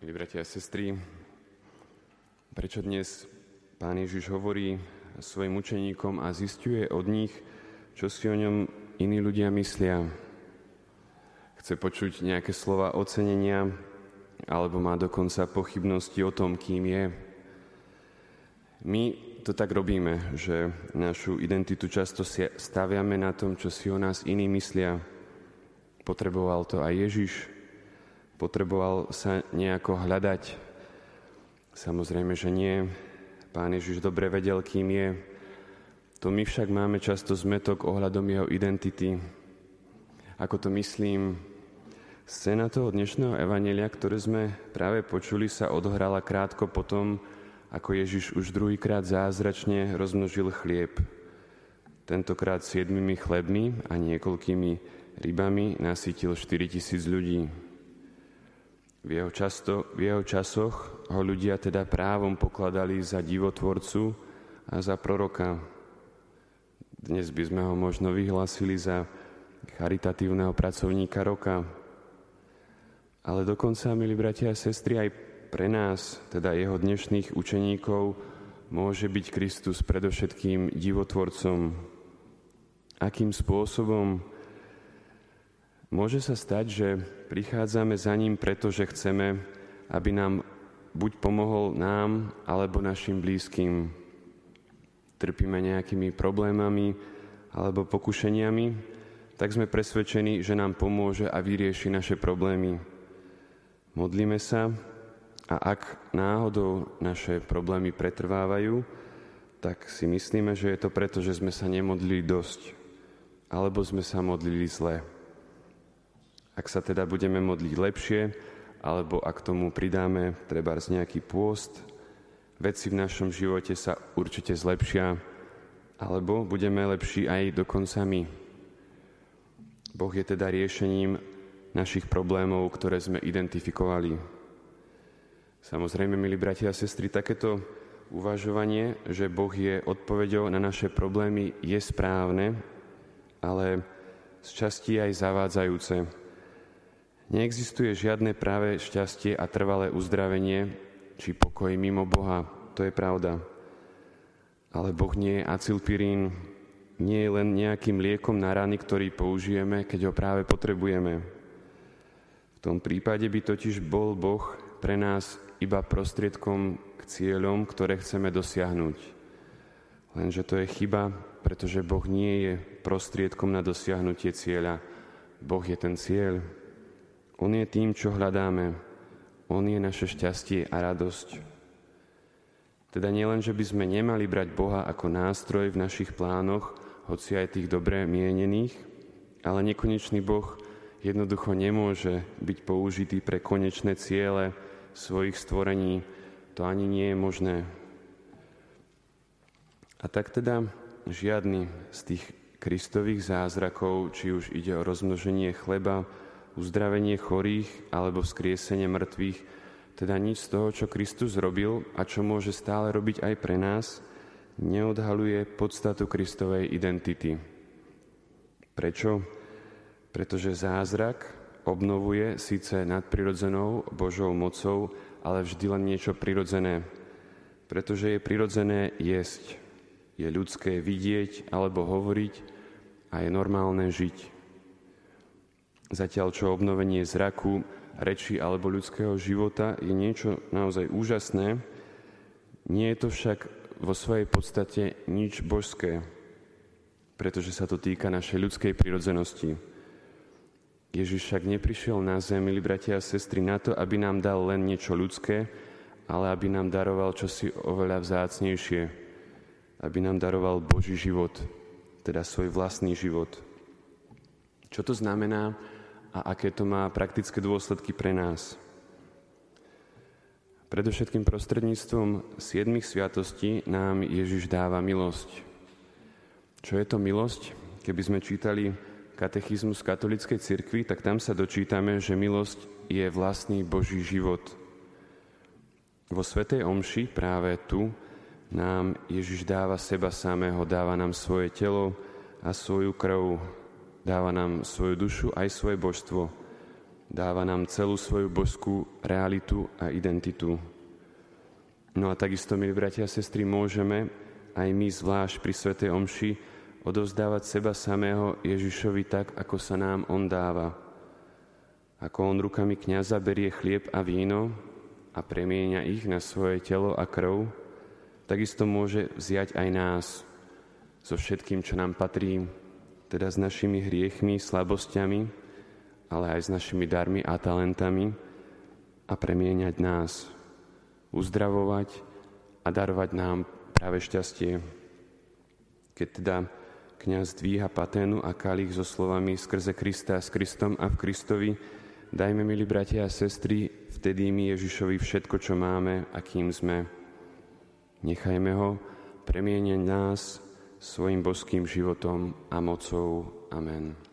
Milí bratia a sestry, prečo dnes Pán Ježiš hovorí svojim učeníkom a zistuje od nich, čo si o ňom iní ľudia myslia. Chce počuť nejaké slova ocenenia, alebo má dokonca pochybnosti o tom, kým je. My to tak robíme, že našu identitu často staviame na tom, čo si o nás iní myslia. Potreboval to aj Ježiš, potreboval sa nejako hľadať. Samozrejme, že nie. Pán Ježiš dobre vedel, kým je. To my však máme často zmetok ohľadom jeho identity. Ako to myslím, scéna toho dnešného evanelia, ktoré sme práve počuli, sa odohrala krátko potom, ako Ježiš už druhýkrát zázračne rozmnožil chlieb. Tentokrát siedmimi chlebmi a niekoľkými rybami nasytil 4000 ľudí. V jeho, často, v jeho časoch ho ľudia teda právom pokladali za divotvorcu a za proroka. Dnes by sme ho možno vyhlasili za charitatívneho pracovníka roka. Ale dokonca, milí bratia a sestry, aj pre nás, teda jeho dnešných učeníkov, môže byť Kristus predovšetkým divotvorcom. Akým spôsobom Môže sa stať, že prichádzame za ním, pretože chceme, aby nám buď pomohol nám, alebo našim blízkym. Trpíme nejakými problémami alebo pokušeniami, tak sme presvedčení, že nám pomôže a vyrieši naše problémy. Modlíme sa a ak náhodou naše problémy pretrvávajú, tak si myslíme, že je to preto, že sme sa nemodlili dosť, alebo sme sa modlili zle. Ak sa teda budeme modliť lepšie, alebo ak tomu pridáme treba z nejaký pôst, veci v našom živote sa určite zlepšia, alebo budeme lepší aj dokonca my. Boh je teda riešením našich problémov, ktoré sme identifikovali. Samozrejme, milí bratia a sestry, takéto uvažovanie, že Boh je odpovedou na naše problémy, je správne, ale z časti aj zavádzajúce. Neexistuje žiadne práve šťastie a trvalé uzdravenie či pokoj mimo Boha. To je pravda. Ale Boh nie je acilpirín, nie je len nejakým liekom na rany, ktorý použijeme, keď ho práve potrebujeme. V tom prípade by totiž bol Boh pre nás iba prostriedkom k cieľom, ktoré chceme dosiahnuť. Lenže to je chyba, pretože Boh nie je prostriedkom na dosiahnutie cieľa. Boh je ten cieľ. On je tým, čo hľadáme. On je naše šťastie a radosť. Teda nielen, že by sme nemali brať Boha ako nástroj v našich plánoch, hoci aj tých dobre mienených, ale nekonečný Boh jednoducho nemôže byť použitý pre konečné ciele svojich stvorení. To ani nie je možné. A tak teda žiadny z tých kristových zázrakov, či už ide o rozmnoženie chleba, uzdravenie chorých alebo vzkriesenie mŕtvych, teda nič z toho, čo Kristus robil a čo môže stále robiť aj pre nás, neodhaluje podstatu Kristovej identity. Prečo? Pretože zázrak obnovuje síce nadprirodzenou Božou mocou, ale vždy len niečo prirodzené. Pretože je prirodzené jesť, je ľudské vidieť alebo hovoriť a je normálne žiť. Zatiaľ čo obnovenie zraku, reči alebo ľudského života je niečo naozaj úžasné, nie je to však vo svojej podstate nič božské, pretože sa to týka našej ľudskej prirodzenosti. Ježiš však neprišiel na zem, milí bratia a sestry, na to, aby nám dal len niečo ľudské, ale aby nám daroval čosi oveľa vzácnejšie, aby nám daroval Boží život, teda svoj vlastný život. Čo to znamená, a aké to má praktické dôsledky pre nás. Predovšetkým prostredníctvom siedmých sviatostí nám Ježiš dáva milosť. Čo je to milosť? Keby sme čítali katechizmus katolíckej cirkvi, tak tam sa dočítame, že milosť je vlastný Boží život. Vo Svetej Omši práve tu nám Ježiš dáva seba samého, dáva nám svoje telo a svoju krv, Dáva nám svoju dušu aj svoje božstvo. Dáva nám celú svoju božskú realitu a identitu. No a takisto, milí bratia a sestry, môžeme aj my zvlášť pri Svetej Omši odovzdávať seba samého Ježišovi tak, ako sa nám On dáva. Ako On rukami kniaza berie chlieb a víno a premieňa ich na svoje telo a krv, takisto môže vziať aj nás so všetkým, čo nám patrí, teda s našimi hriechmi, slabosťami, ale aj s našimi darmi a talentami a premieňať nás, uzdravovať a darovať nám práve šťastie. Keď teda kniaz dvíha paténu a kalich so slovami skrze Krista s Kristom a v Kristovi, dajme, milí bratia a sestry, vtedy my Ježišovi všetko, čo máme a kým sme. Nechajme ho premieňať nás svojim boským životom a mocou. Amen.